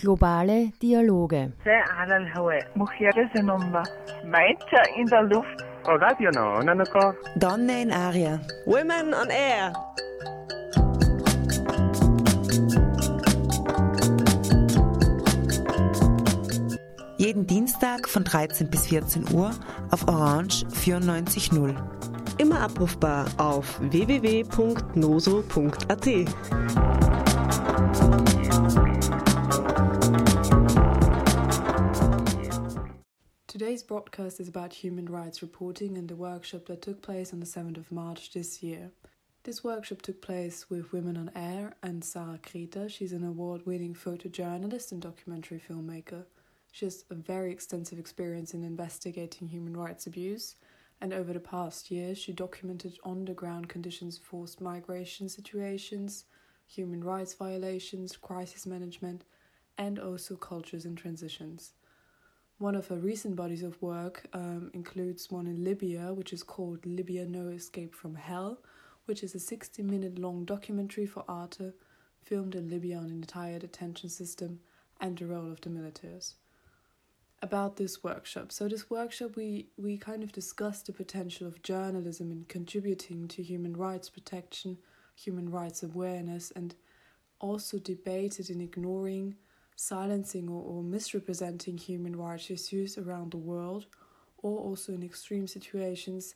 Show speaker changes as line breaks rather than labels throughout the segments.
Globale Dialoge.
in der Luft.
Donne in Aria.
Women on Air.
Jeden Dienstag von 13 bis 14 Uhr auf Orange 94.0.
Immer abrufbar auf www.noso.at.
Today's broadcast is about human rights reporting and the workshop that took place on the 7th of March this year. This workshop took place with Women on Air and Sarah Creta. She's an award winning photojournalist and documentary filmmaker. She has a very extensive experience in investigating human rights abuse, and over the past years, she documented on the ground conditions, forced migration situations, human rights violations, crisis management, and also cultures and transitions. One of her recent bodies of work um, includes one in Libya, which is called Libya No Escape from Hell, which is a 60 minute long documentary for Arte filmed in Libya on the entire detention system and the role of the militaries. About this workshop. So, this workshop, we, we kind of discussed the potential of journalism in contributing to human rights protection, human rights awareness, and also debated in ignoring silencing or, misrepresenting human rights issues around the world, or also in extreme situations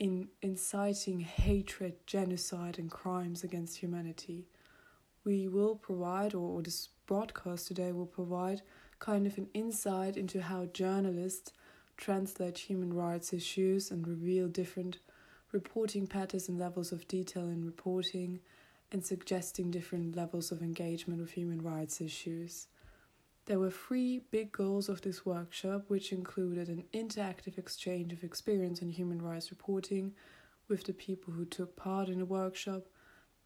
in inciting hatred, genocide, and crimes against humanity. We will provide, or, or this broadcast today will provide, kind of an insight into how journalists translate human rights issues and reveal different reporting patterns and levels of detail in reporting and suggesting different levels of engagement with human rights issues. There were three big goals of this workshop, which included an interactive exchange of experience in human rights reporting with the people who took part in the workshop.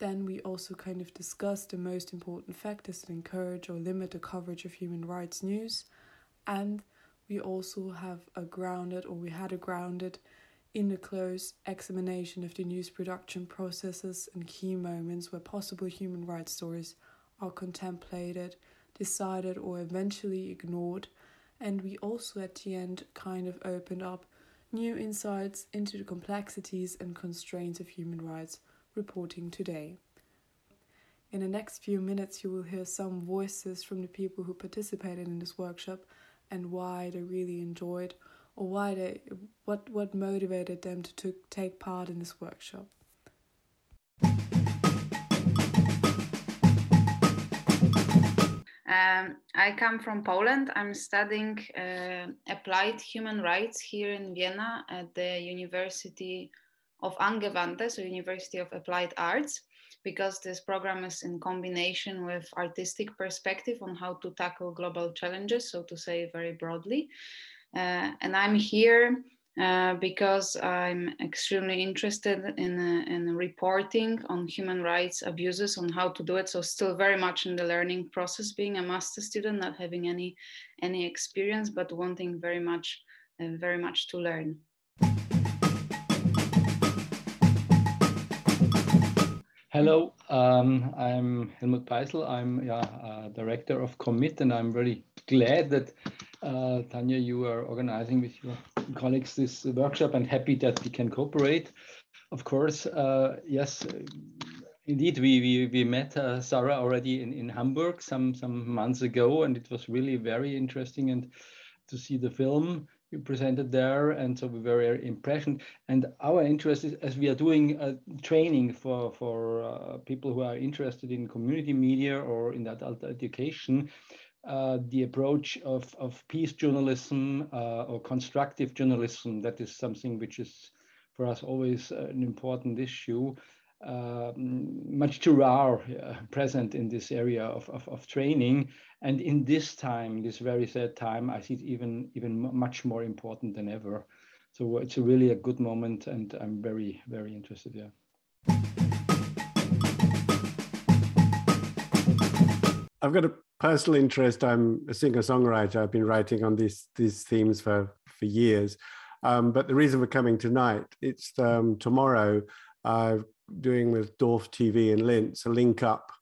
Then we also kind of discussed the most important factors that encourage or limit the coverage of human rights news. And we also have a grounded, or we had a grounded, in a close examination of the news production processes and key moments where possible human rights stories are contemplated decided or eventually ignored, and we also at the end kind of opened up new insights into the complexities and constraints of human rights reporting today. In the next few minutes, you will hear some voices from the people who participated in this workshop and why they really enjoyed or why they what what motivated them to, to take part in this workshop.
Um, I come from Poland. I'm studying uh, applied human rights here in Vienna at the University of Angewandte, so University of Applied Arts, because this program is in combination with artistic perspective on how to tackle global challenges, so to say very broadly. Uh, and I'm here uh, because I'm extremely interested in, uh, in reporting on human rights abuses, on how to do it. So still very much in the learning process, being a master student, not having any any experience, but wanting very much, uh, very much to learn.
Hello, um, I'm Helmut Peissl. I'm yeah, uh, director of Commit, and I'm really glad that uh, Tanya, you are organizing with your colleagues this workshop and happy that we can cooperate. Of course, uh, yes, indeed, we, we, we met uh, Sarah already in, in Hamburg some, some months ago, and it was really very interesting and to see the film you presented there, and so we were very impressed. And our interest is, as we are doing a training for for uh, people who are interested in community media or in adult education, uh, the approach of, of peace journalism uh, or constructive journalism. That is something which is for us always an important issue. Um, much too rare uh, present in this area of, of, of, training. And in this time, this very sad time, I see it even, even much more important than ever. So it's a really a good moment, and I'm very, very interested. Yeah.
I've got a personal interest. I'm a singer-songwriter. I've been writing on these these themes for for years. Um, but the reason for coming tonight, it's um, tomorrow. I'm uh, doing with Dorf TV in Linz a link up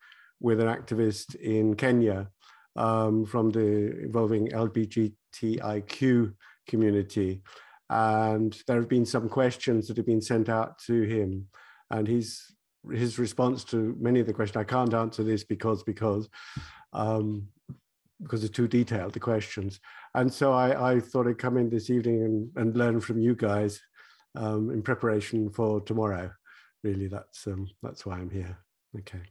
with an activist in Kenya um, from the involving LGBTIQ community. And there have been some questions that have been sent out to him. And he's his response to many of the questions, I can't answer this because, because, um, because it's too detailed, the questions. And so I, I thought I'd come in this evening and, and learn from you guys um, in preparation for tomorrow. Really, that's, um, that's why I'm here. Okay.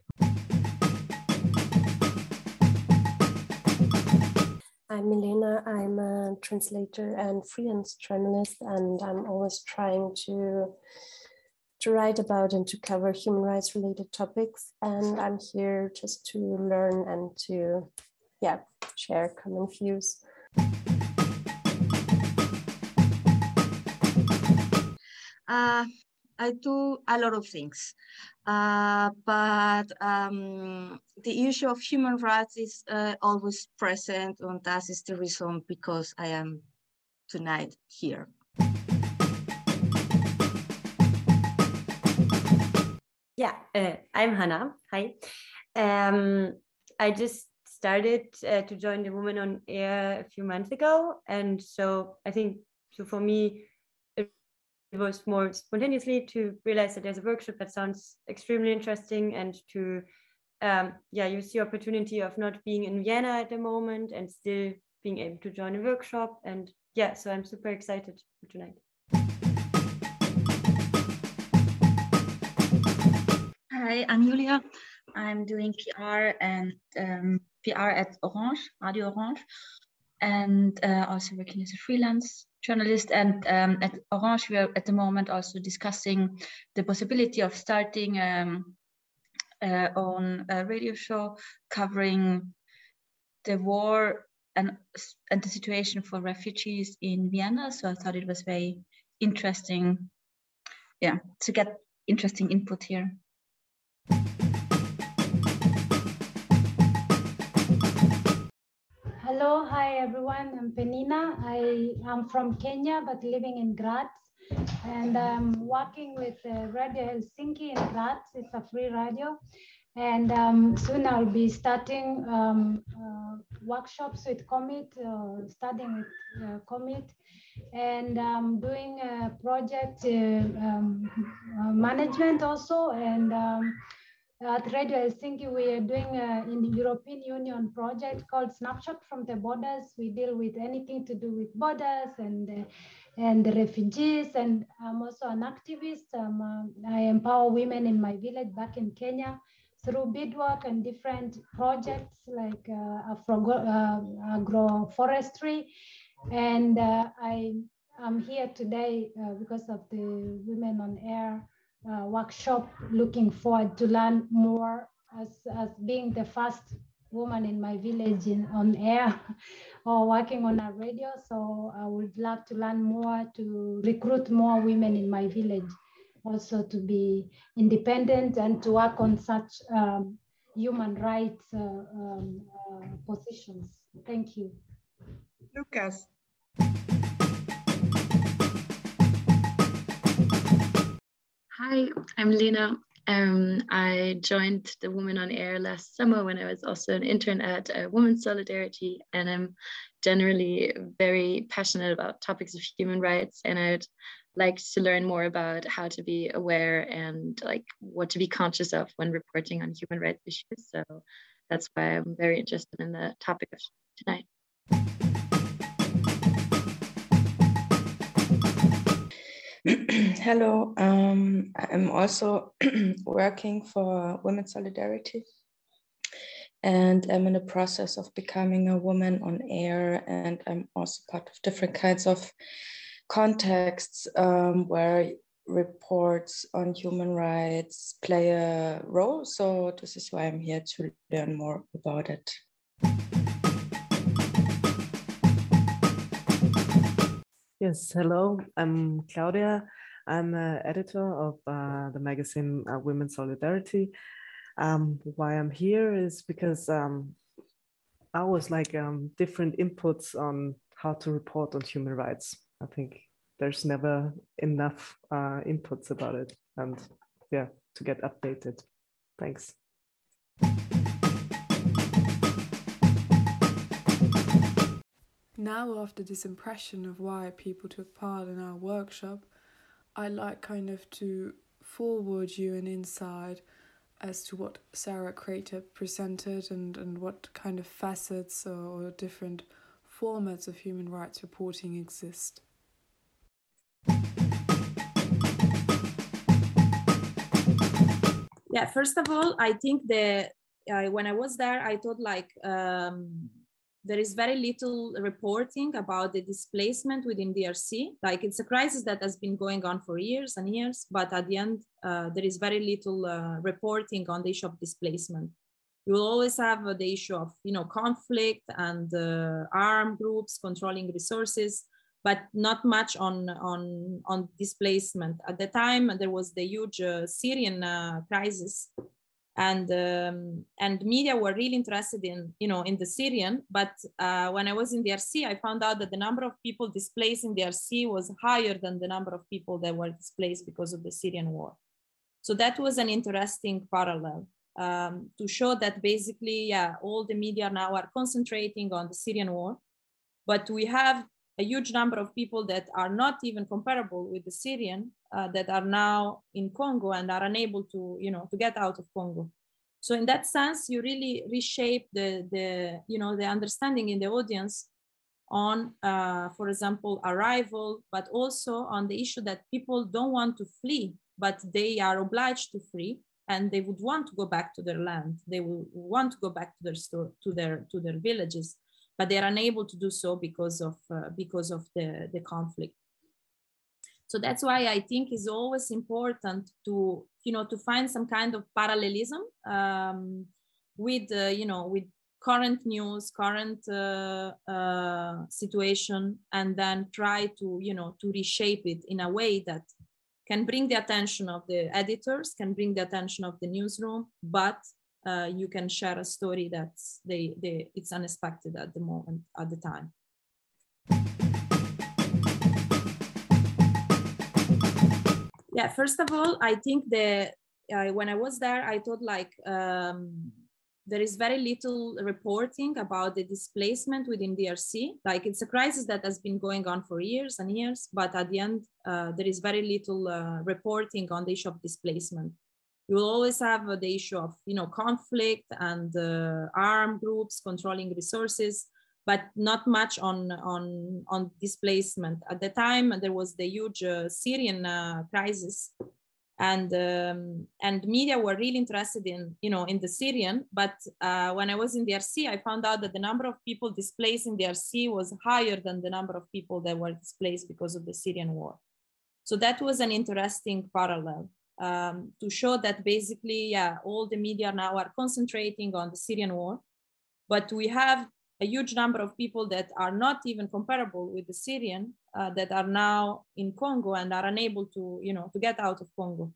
I'm Milena. I'm a translator and freelance journalist, and I'm always trying to to write about and to cover human rights related topics. And I'm here just to learn and to, yeah, share common views.
Uh, I do a lot of things, uh, but um, the issue of human rights is uh, always present, and that is the reason because I am tonight here.
Yeah, uh, I'm Hannah. Hi. Um, I just started uh, to join the Women on Air a few months ago, and so I think so for me it, was more spontaneously to realize that there's a workshop that sounds extremely interesting, and to um, yeah use the opportunity of not being in Vienna at the moment and still being able to join a workshop, and yeah, so I'm super excited for tonight.
Hi, I'm Julia. I'm doing PR and um, PR at Orange, Radio Orange, and uh, also working as a freelance journalist. And um, at Orange, we are at the moment also discussing the possibility of starting um, uh, on a radio show covering the war and, and the situation for refugees in Vienna. So I thought it was very interesting, yeah, to get interesting input here.
Hello, hi everyone. I'm Penina. I am from Kenya but living in Graz. And I'm working with uh, Radio Helsinki in Graz. It's a free radio. And um, soon I'll be starting um, uh, workshops with Commit, uh, studying with uh, Commit, and um, doing project uh, uh, management also. And um, at Radio Helsinki, we are doing a in the European Union project called Snapshot from the Borders. We deal with anything to do with borders and uh, and refugees. And I'm also an activist. Um, uh, I empower women in my village back in Kenya through beadwork and different projects like uh, Afro, uh, agroforestry. And uh, I am here today uh, because of the Women on Air uh, workshop, looking forward to learn more as, as being the first woman in my village in, on air or working on a radio. So I would love to learn more to recruit more women in my village also to be independent and to work on such um, human rights uh, um, uh, positions. Thank you.
Lucas.
Hi, I'm Lena. Um, I joined the Women on Air last summer when I was also an intern at uh, Women's Solidarity, and I'm generally very passionate about topics of human rights. And I'd like to learn more about how to be aware and like what to be conscious of when reporting on human rights issues. So that's why I'm very interested in the topic of tonight.
Hello, um, I'm also working for Women's Solidarity and I'm in the process of becoming a woman on air and I'm also part of different kinds of contexts um, where reports on human rights play a role. So this is why I'm here to learn more about it.
Yes, hello, I'm Claudia. I'm an editor of uh, the magazine uh, Women's Solidarity. Um, why I'm here is because um, I was like um, different inputs on how to report on human rights. I think there's never enough uh, inputs about it, and yeah, to get updated. Thanks.
now after this impression of why people took part in our workshop, I like kind of to forward you an insight as to what Sarah Creta presented and, and what kind of facets or different formats of human rights reporting exist.
Yeah, first of all, I think the uh, when I was there, I thought like um, there is very little reporting about the displacement within DRC. Like it's a crisis that has been going on for years and years, but at the end, uh, there is very little uh, reporting on the issue of displacement. You will always have uh, the issue of you know conflict and uh, armed groups controlling resources, but not much on on on displacement. At the time, there was the huge uh, Syrian uh, crisis and um, and media were really interested in you know in the Syrian. But uh, when I was in DRC, I found out that the number of people displaced in DRC was higher than the number of people that were displaced because of the Syrian war. So that was an interesting parallel um, to show that basically, yeah, all the media now are concentrating on the Syrian war, but we have a huge number of people that are not even comparable with the Syrian uh, that are now in Congo and are unable to, you know, to get out of Congo. So in that sense, you really reshape the, the you know, the understanding in the audience on, uh, for example, arrival, but also on the issue that people don't want to flee, but they are obliged to flee and they would want to go back to their land. They will want to go back to their store, to their to their villages but they are unable to do so because of uh, because of the, the conflict. So that's why I think it's always important to you know to find some kind of parallelism um, with uh, you know with current news, current uh, uh, situation, and then try to you know to reshape it in a way that can bring the attention of the editors, can bring the attention of the newsroom, but uh, you can share a story that's they, they it's unexpected at the moment at the time yeah first of all i think the uh, when i was there i thought like um, there is very little reporting about the displacement within DRC. Like it's a crisis that has been going on for years and years, but at the end, uh, there is very little uh, reporting on the issue of displacement you will always have the issue of you know conflict and uh, armed groups controlling resources but not much on on on displacement. At the time there was the huge uh, syrian uh, crisis and um, and media were really interested in you know in the syrian but uh, when i was in drc i found out that the number of people displaced in the drc was higher than the number of people that were displaced because of the syrian war. So that was an interesting parallel um, to show that basically, yeah, all the media now are concentrating on the Syrian war, but we have a huge number of people that are not even comparable with the Syrian uh, that are now in Congo and are unable to, you know, to get out of Congo.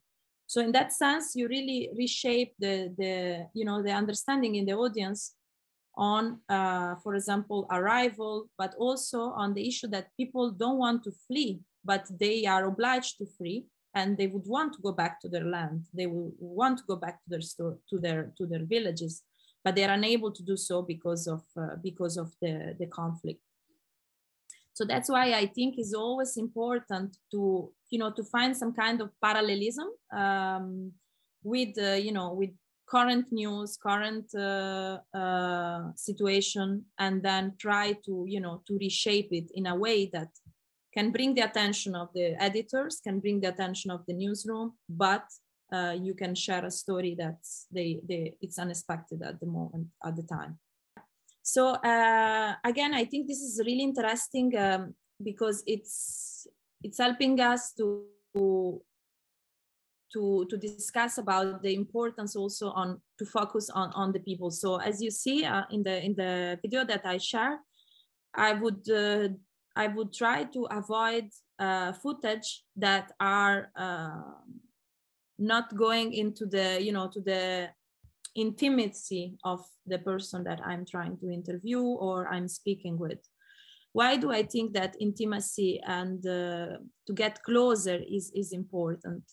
So in that sense, you really reshape the, the you know, the understanding in the audience on, uh, for example, arrival, but also on the issue that people don't want to flee, but they are obliged to flee and they would want to go back to their land. They will want to go back to their store, to their to their villages, but they are unable to do so because of uh, because of the the conflict. So that's why I think it's always important to you know to find some kind of parallelism um, with uh, you know with current news, current uh, uh, situation, and then try to you know to reshape it in a way that can bring the attention of the editors, can bring the attention of the newsroom, but uh, you can share a story that's they, they it's unexpected at the moment at the time. So uh, again, I think this is really interesting um, because it's it's helping us to to to discuss about the importance also on to focus on on the people. So as you see uh, in the in the video that I share, I would uh, I would try to avoid uh, footage that are uh, not going into the, you know, to the intimacy of the person that I'm trying to interview or I'm speaking with. Why do I think that intimacy and uh, to get closer is, is important?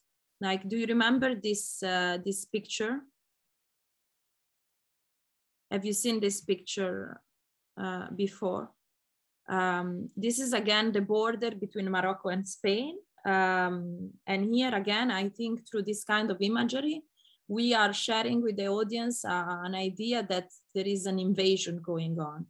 Like, do you remember this, uh, this picture? Have you seen this picture uh, before? Um, this is again the border between Morocco and Spain. Um, and here again, I think through this kind of imagery, we are sharing with the audience uh, an idea that there is an invasion going on.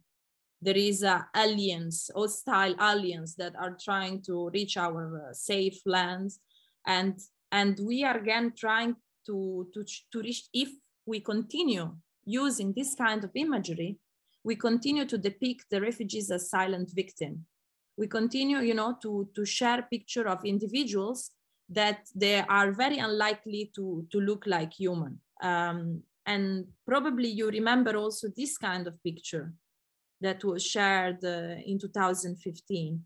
There is uh, aliens, hostile aliens that are trying to reach our uh, safe lands. And, and we are again trying to, to, to reach, if we continue using this kind of imagery, we continue to depict the refugees as silent victim. We continue, you know, to, to share picture of individuals that they are very unlikely to, to look like human. Um, and probably you remember also this kind of picture that was shared uh, in 2015.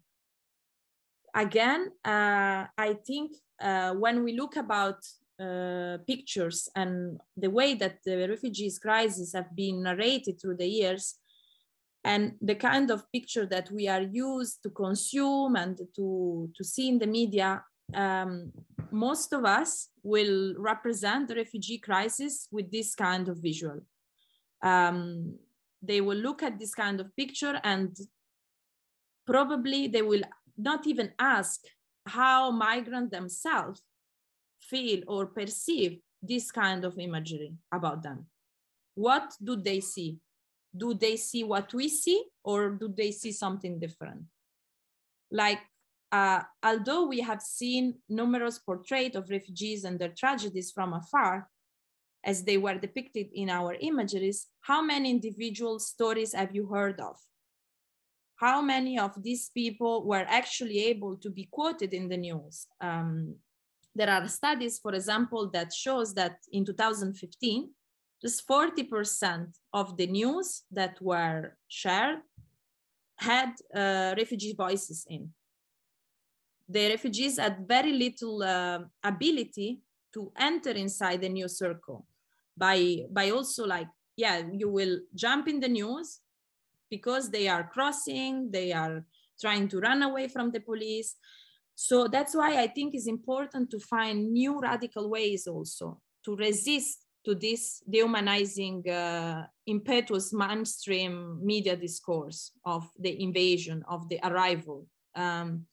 Again, uh, I think uh, when we look about uh, pictures and the way that the refugees crisis have been narrated through the years, and the kind of picture that we are used to consume and to, to see in the media um, most of us will represent the refugee crisis with this kind of visual. Um, they will look at this kind of picture and probably they will not even ask how migrants themselves feel or perceive this kind of imagery about them. What do they see? Do they see what we see or do they see something different? Like uh, although we have seen numerous portraits of refugees and their tragedies from afar, as they were depicted in our imageries, how many individual stories have you heard of? How many of these people were actually able to be quoted in the news? Um, there are studies, for example, that shows that in 2015, just 40% of the news that were shared had uh, refugee voices in. The refugees had very little uh, ability to enter inside the new circle by by also like yeah you will jump in the news because they are crossing they are trying to run away from the police. So that's why i think it's important to find new radical ways also to resist to this dehumanizing uh, impetuous mainstream media discourse of the invasion of the arrival. Um,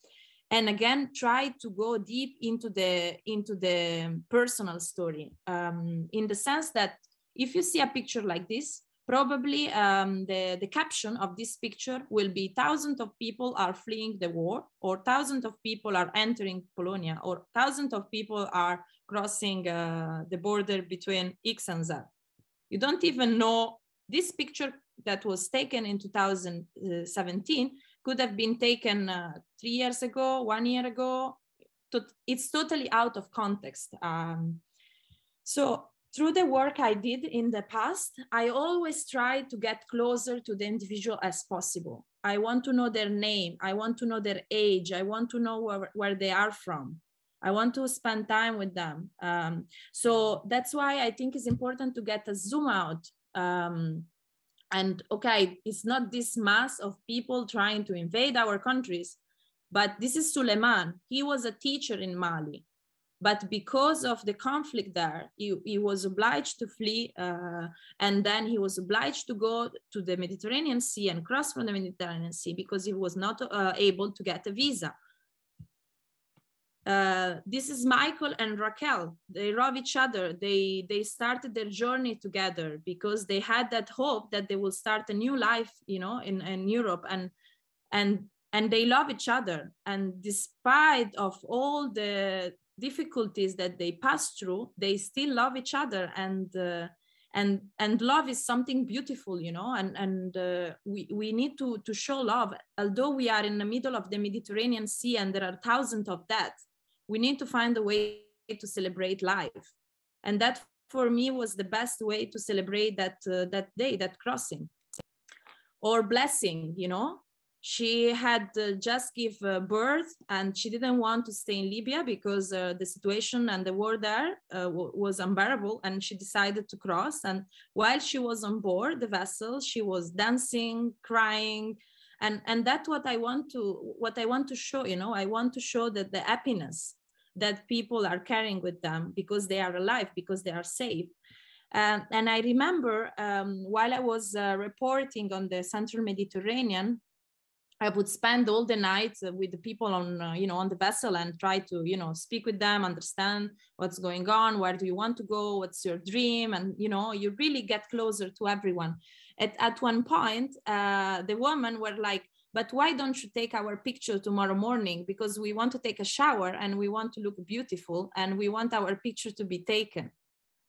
and again try to go deep into the into the personal story um, in the sense that if you see a picture like this probably um, the, the caption of this picture will be thousands of people are fleeing the war or thousands of people are entering Polonia or thousands of people are crossing uh, the border between X and Z. You don't even know this picture that was taken in 2017 could have been taken uh, three years ago, one year ago. It's totally out of context. Um, so through the work I did in the past, I always try to get closer to the individual as possible. I want to know their name. I want to know their age. I want to know where, where they are from. I want to spend time with them. Um, so that's why I think it's important to get a zoom out um, and okay it's not this mass of people trying to invade our countries but this is suleiman. He was a teacher in mali. But because of the conflict there he, he was obliged to flee uh, and then he was obliged to go to the mediterranean sea and cross from the mediterranean sea because he was not uh, able to get a visa uh, this is Michael and Raquel. They love each other. They they started their journey together because they had that hope that they will start a new life, you know, in, in Europe and and and they love each other. And despite of all the difficulties that they pass through, they still love each other and uh, and and love is something beautiful you know and and uh, we we need to to show love although we are in the middle of the mediterranean sea and there are thousands of deaths we need to find a way to celebrate life. And that for me was the best way to celebrate that uh, that day that crossing. Or blessing you know? She had uh, just give uh, birth and she didn't want to stay in libya because uh, the situation and the war there uh, was unbearable and she decided to cross. And while she was on board the vessel she was dancing crying and and that's what i want to what i want to show you know i want to show that the happiness that people are carrying with them because they are alive because they are safe and i remember um, while i was uh, reporting on the central mediterranean I would spend all the night with the people on, uh, you know, on the vessel and try to, you know, speak with them, understand what's going on, where do you want to go, what's your dream, and you know, you really get closer to everyone. At at one point, uh, the women were like, "But why don't you take our picture tomorrow morning? Because we want to take a shower and we want to look beautiful and we want our picture to be taken."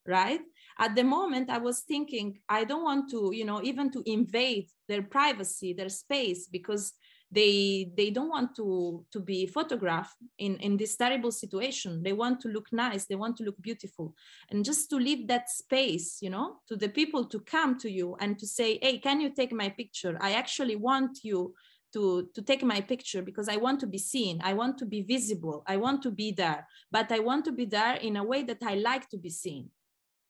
right at the moment i was thinking i don't want to you know even to invade their privacy their space because they they don't want to to be photographed in in this terrible situation. They want to look nice. They want to look beautiful. And just to leave that space you know to the people to come to you and to say hey can you take my picture? I actually want you to, to take my picture because I want to be seen. I want to be visible. I want to be there, but I want to be there in a way that I like to be seen.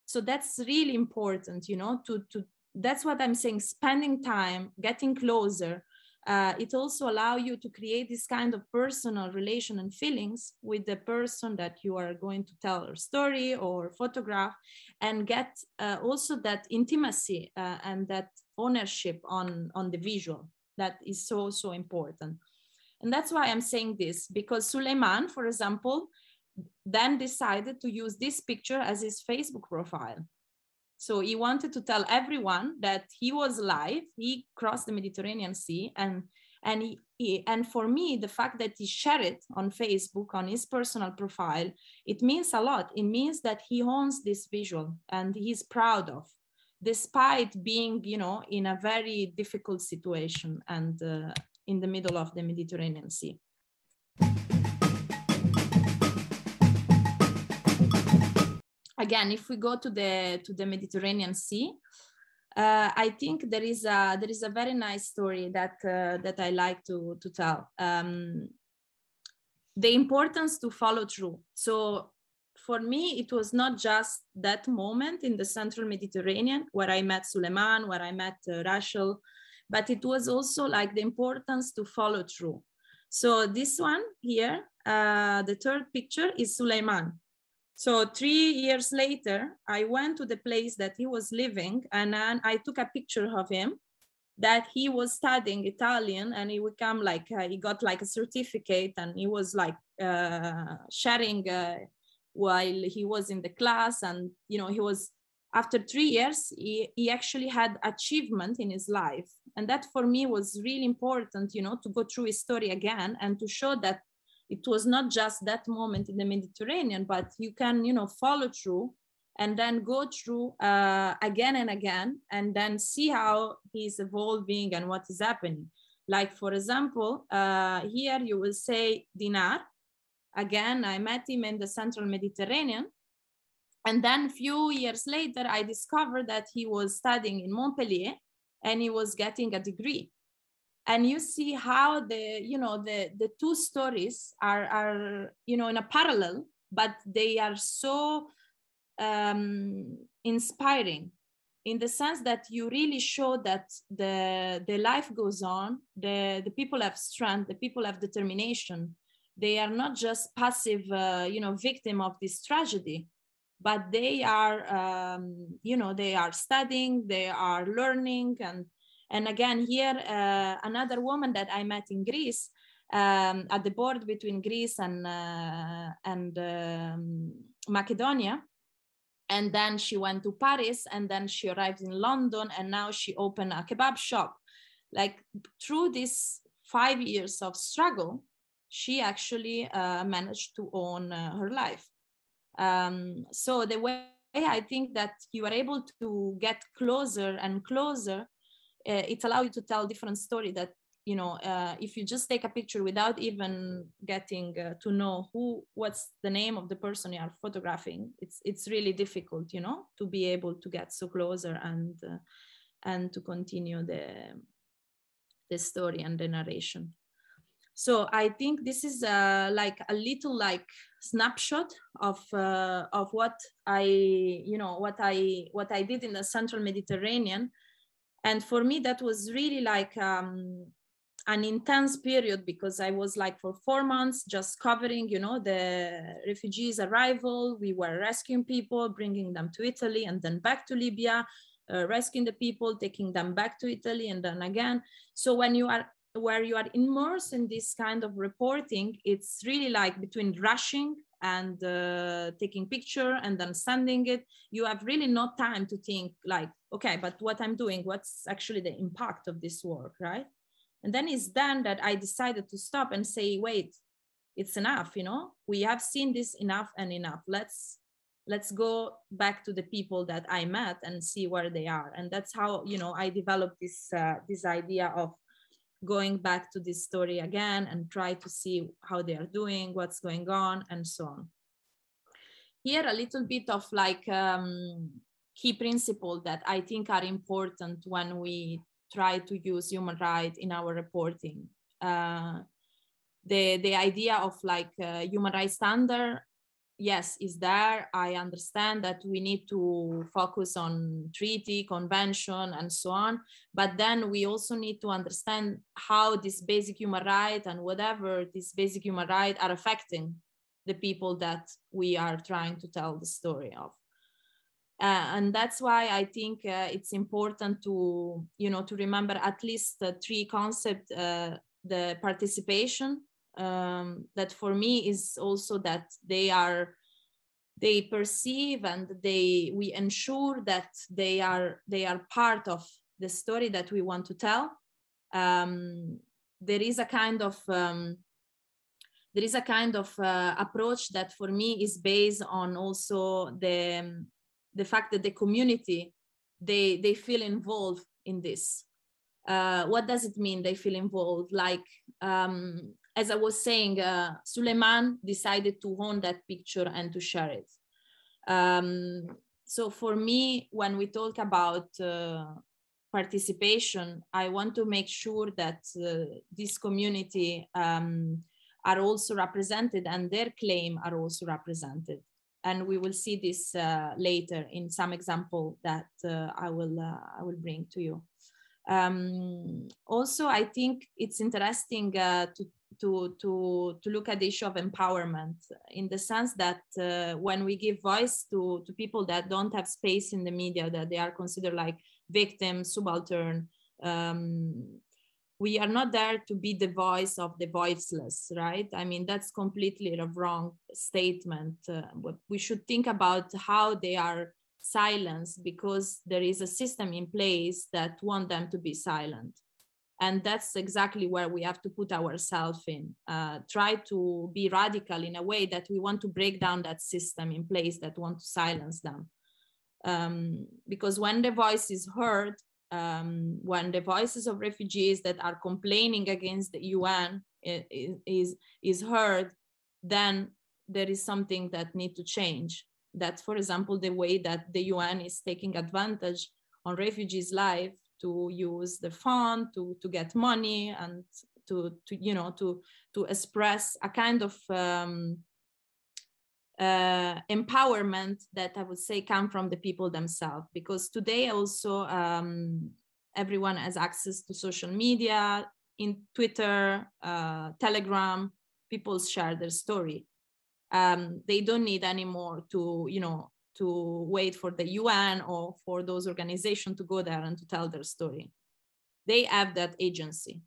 So that's really important you know to to that's what i'm saying spending time getting closer uh, it also allow you to create this kind of personal relation and feelings with the person that you are going to tell a story or photograph and get uh, also that intimacy uh, and that ownership on on the visual that is so so important and that's why i'm saying this because suleiman for example then decided to use this picture as his Facebook profile. So he wanted to tell everyone that he was alive. He crossed the Mediterranean Sea, and and he, he, and for me, the fact that he shared it on Facebook on his personal profile, it means a lot. It means that he owns this visual and he's proud of, despite being, you know, in a very difficult situation and uh, in the middle of the Mediterranean Sea. Again, if we go to the to the Mediterranean Sea, uh, I think there is a there is a very nice story that uh, that I like to to tell. Um, the importance to follow through. So for me, it was not just that moment in the central Mediterranean where I met Suleiman, where I met uh, Rachel, but it was also like the importance to follow through. So this one here, uh, the third picture is Suleiman. So three years later, I went to the place that he was living and then I took a picture of him that he was studying Italian and he would come like, uh, he got like a certificate and he was like uh, sharing uh, while he was in the class and, you know, he was, after three years, he, he actually had achievement in his life. And that for me was really important, you know, to go through his story again and to show that it was not just that moment in the Mediterranean, but you can, you know, follow through and then go through uh, again and again and then see how he's evolving and what is happening. Like, for example, uh, here you will say Dinar. Again, I met him in the central Mediterranean. And then a few years later, I discovered that he was studying in Montpellier and he was getting a degree and you see how the you know the the two stories are are you know in a parallel but they are so um, inspiring in the sense that you really show that the the life goes on the the people have strength the people have determination. They are not just passive uh, you know victim of this tragedy but they are um, you know they are studying they are learning and and again, here, uh, another woman that I met in Greece um, at the border between Greece and, uh, and um, Macedonia. And then she went to Paris and then she arrived in London and now she opened a kebab shop. Like through these five years of struggle, she actually uh, managed to own uh, her life. Um, so the way I think that you are able to get closer and closer it allows you to tell different story that you know uh, if you just take a picture without even getting uh, to know who what's the name of the person you are photographing it's it's really difficult you know to be able to get so closer and uh, and to continue the the story and the narration. So i think this is uh, like a little like snapshot of uh, of what i you know what i what i did in the central mediterranean and for me that was really like um, an intense period because i was like for four months just covering you know the refugees arrival. We were rescuing people bringing them to italy and then back to libya uh, rescuing the people taking them back to italy and then again. So when you are where you are immersed in this kind of reporting, it's really like between rushing and uh, taking picture and then sending it. You have really no time to think like, okay, but what I'm doing, what's actually the impact of this work, right? And then it's then that I decided to stop and say, wait, it's enough, you know, we have seen this enough and enough. Let's let's go back to the people that I met and see where they are. And that's how, you know, I developed this uh, this idea of going back to this story again and try to see how they are doing, what's going on, and so on. Here, a little bit of like um, key principle that I think are important when we try to use human rights in our reporting. Uh, the, the idea of like uh, human rights standard yes is there. I understand that we need to focus on treaty convention and so on. But then we also need to understand how this basic human right and whatever these basic human right are affecting the people that we are trying to tell the story of. Uh, and that's why i think uh, it's important to you know to remember at least the three concepts uh, the participation um, that for me is also that they are they perceive and they we ensure that they are they are part of the story that we want to tell. Um, there is a kind of um, there is a kind of uh, approach that for me is based on also the the fact that the community they they feel involved in this. Uh, what does it mean they feel involved? Like um, as I was saying, uh, Suleiman decided to own that picture and to share it. Um, so for me, when we talk about uh, participation, I want to make sure that uh, this community um, are also represented and their claim are also represented. And we will see this uh, later in some example that uh, I will uh, I will bring to you. Um, also, I think it's interesting uh, to to to to look at the issue of empowerment in the sense that uh, when we give voice to to people that don't have space in the media that they are considered like victims subaltern um, we are not there to be the voice of the voiceless right? I mean that's completely a wrong statement. Uh, we should think about how they are silenced because there is a system in place that want them to be silent and that's exactly where we have to put ourselves in uh, try to be radical in a way that we want to break down that system in place that want to silence them. Um, because when the voice is heard um, when the voices of refugees that are complaining against the un is is heard then there is something that need to change. That's for example the way that the un is taking advantage on refugees life to use the fund to to get money and to to you know to to express a kind of um, uh, empowerment that I would say come from the people themselves because today also um, everyone has access to social media in Twitter, uh, Telegram. People share their story. Um, they don't need anymore to you know to wait for the UN or for those organizations to go there and to tell their story. They have that agency.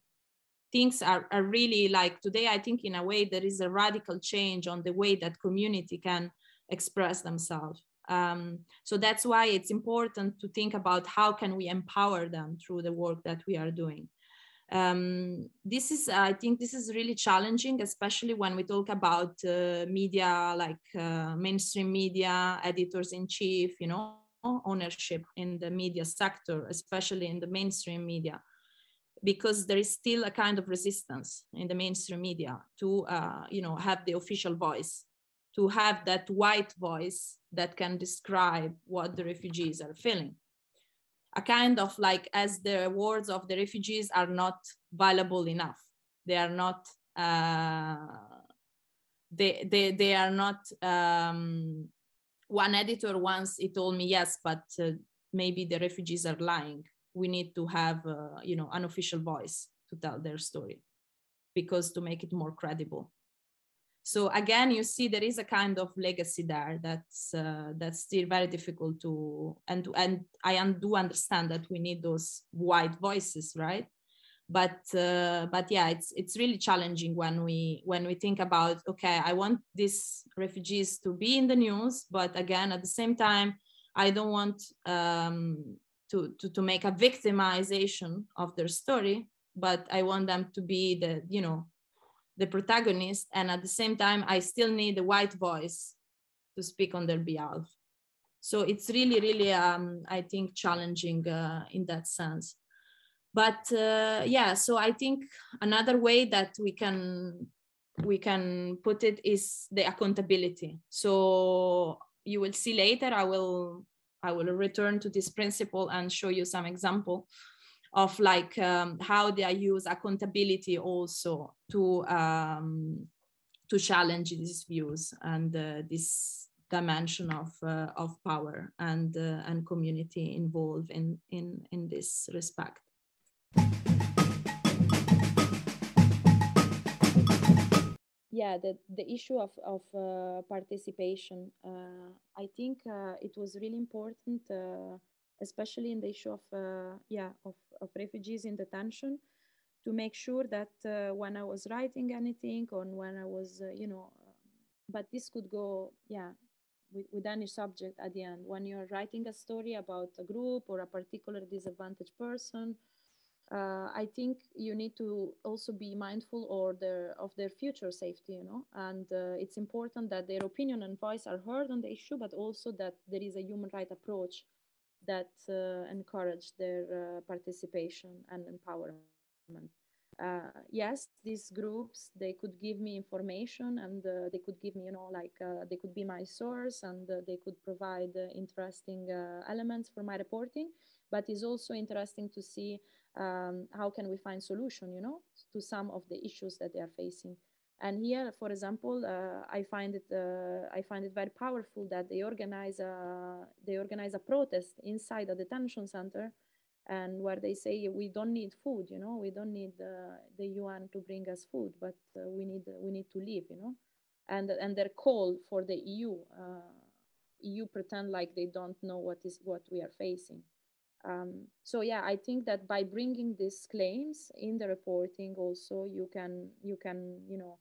Things are, are really like today, I think in a way there is a radical change on the way that community can express themselves. Um, so that's why it's important to think about how can we empower them through the work that we are doing um, this is i think this is really challenging especially when we talk about uh, media like uh, mainstream media editors in chief you know ownership in the media sector especially in the mainstream media because there is still a kind of resistance in the mainstream media to uh, you know have the official voice to have that white voice that can describe what the refugees are feeling a kind of like as the words of the refugees are not valuable enough. They are not uh, they, they they are not um, one editor once he told me yes but uh, maybe the refugees are lying. We need to have uh, you know an official voice to tell their story because to make it more credible so again you see there is a kind of legacy there that's uh, that's still very difficult to and and i do understand that we need those white voices right? But uh, but yeah it's it's really challenging when we when we think about okay i want these refugees to be in the news but again at the same time i don't want um, to, to to make a victimization of their story but i want them to be the you know the protagonist and at the same time i still need a white voice to speak on their behalf. So it's really really um, i think challenging uh, in that sense. But uh, yeah so i think another way that we can we can put it is the accountability. So you will see later i will i will return to this principle and show you some example of like um, how they use accountability also to um, to challenge these views and uh, this dimension of uh, of power and uh, and community involved in in in this respect. Yeah the the issue of of uh, participation uh, i think uh, it was really important uh, especially in the issue of uh, yeah of, of refugees in detention to make sure that uh, when i was writing anything or when i was you know but this could go yeah with, with any subject at the end. When you're writing a story about a group or a particular disadvantaged person uh, I think you need to also be mindful or their, of their future safety, you know, and uh, it's important that their opinion and voice are heard on the issue, but also that there is a human right approach that uh, encourage their uh, participation and empowerment. Uh, yes, these groups they could give me information and uh, they could give me, you know, like they could be my source and they could provide interesting elements for my reporting. But it's also interesting to see um, how can we find solution you know to some of the issues that they are facing and here for example uh, i find it uh, i find it very powerful that they organize a they organize a protest inside a detention center and where they say we don't need food you know? We don't need uh, the un to bring us food but uh, we need we need to live you know? And and their call for the eu uh, eu pretend like they don't know what is what we are facing. Um, so yeah, I think that by bringing these claims in the reporting, also you can you can you know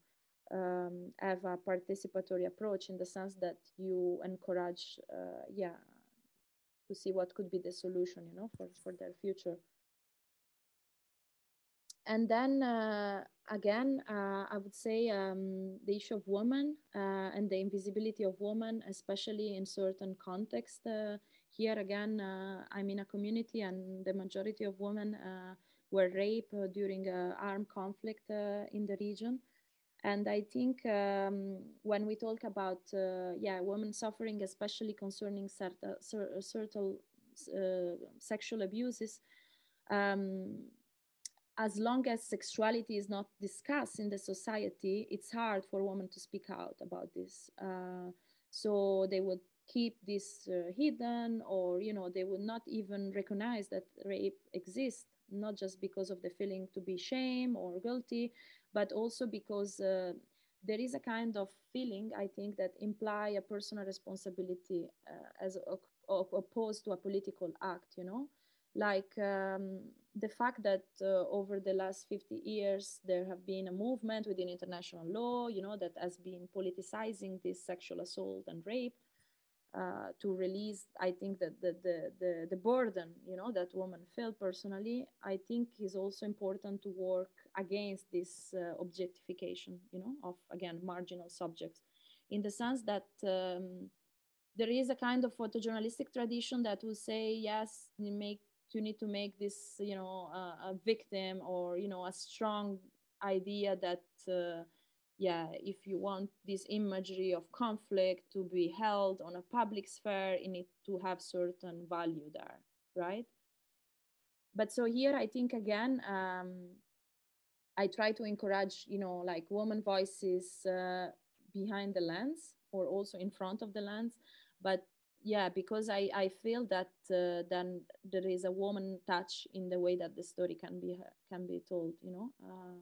um, have a participatory approach in the sense that you encourage uh, yeah to see what could be the solution you know for for their future. And then uh, again, uh, I would say um, the issue of women uh, and the invisibility of women, especially in certain contexts uh, here again, uh, I'm in a community and the majority of women were raped during armed conflict in the region. And I think um, when we talk about, yeah, women suffering, especially concerning certain, certain sexual abuses, um, as long as sexuality is not discussed in the society, it's hard for women to speak out about this. Uh, so they would keep this uh, hidden or you know they would not even recognize that rape exists not just because of the feeling to be shame or guilty but also because uh, there is a kind of feeling i think that imply a personal responsibility uh, as opposed to a political act you know? Like um, the fact that uh, over the last 50 years there have been a movement within international law you know that has been politicizing this sexual assault and rape uh, to release i think that the, the, the, the, burden you know that women felt personally i think is also important to work against this uh, objectification you know of again marginal subjects. In the sense that um, there is a kind of photojournalistic tradition that will say yes you make you need to make this you know uh, a victim or you know a strong idea that uh, yeah, if you want this imagery of conflict to be held on a public sphere, it needs to have certain value there, right? But so here, I think again, um, I try to encourage, you know, like woman voices uh, behind the lens or also in front of the lens. But yeah, because I, I feel that uh, then there is a woman touch in the way that the story can be can be told, you know, uh,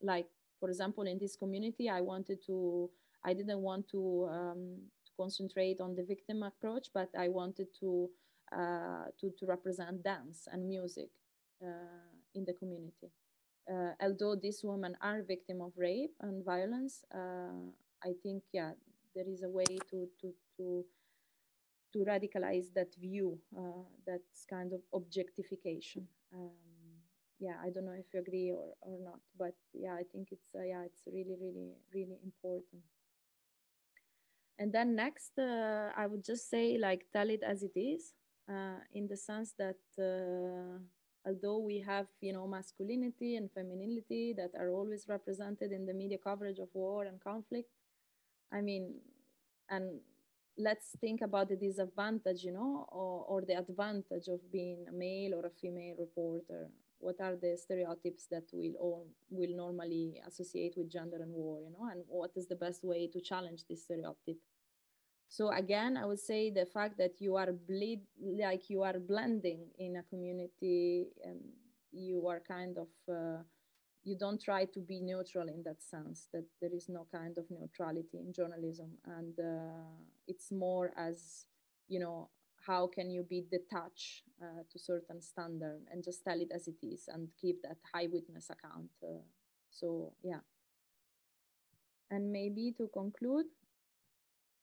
like for example, in this community, I wanted to, I didn't want to, um, to concentrate on the victim approach, but I wanted to, uh, to, to represent dance and music uh, in the community. uh, although these women are victim of rape and violence, uh, I think yeah, there is a way to to to to radicalize that view, uh, that's kind of objectification. Um, yeah, I don't know if you agree or, or not, but yeah, I think it's uh, yeah, it's really really really important. And then next, uh, I would just say like tell it as it is, uh, in the sense that uh, although we have you know masculinity and femininity that are always represented in the media coverage of war and conflict, I mean, and let's think about the disadvantage, you know, or, or the advantage of being a male or a female reporter. What are the stereotypes that we'll all will normally associate with gender and war, you know, and what is the best way to challenge this stereotype? So again, I would say the fact that you are bleed like you are blending in a community and you are kind of uh, you don't try to be neutral in that sense that there is no kind of neutrality in journalism and uh, it's more as you know how can you be detached uh, to certain standard and just tell it as it is and keep that high witness account uh, so yeah and maybe to conclude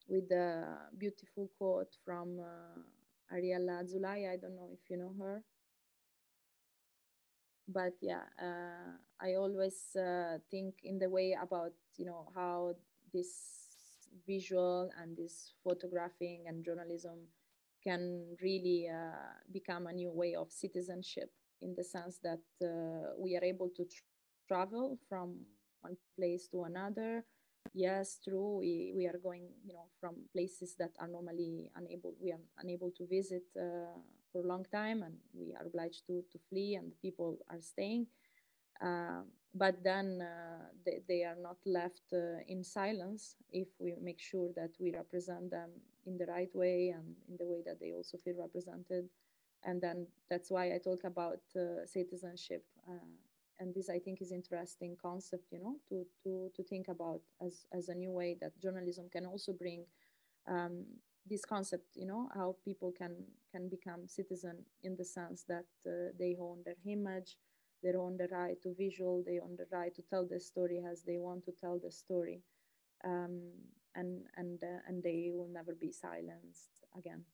with a beautiful quote from uh, Ariella Azoulay. I don't know if you know her but yeah, uh, I always uh, think in the way about you know how this visual and this photographing and journalism can really uh, become a new way of citizenship in the sense that uh, we are able to tr- travel from one place to another yes true we, we are going you know from places that are normally unable we are unable to visit uh, for a long time and we are obliged to, to flee and people are staying. Uh, but then uh, they, they, are not left uh, in silence if we make sure that we represent them in the right way and in the way that they also feel represented. And then that's why I talk about uh, citizenship. And this I think is interesting concept, you know, to, to, to think about as, as a new way that journalism can also bring um, this concept you know how people can can become citizen in the sense that uh, they own their image they own the right to visual. They own the right to tell the story as they want to tell the story, um, and and uh, and they will never be silenced again.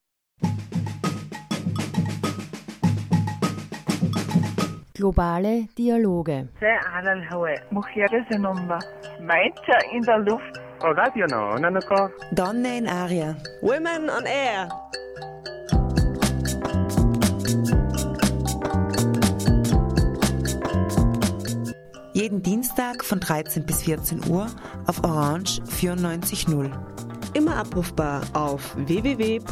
Globale Dialoge.
Donne in aria.
Women on air.
Jeden Dienstag von 13 bis 14 Uhr auf Orange 94.0.
Immer abrufbar auf www.noso.at.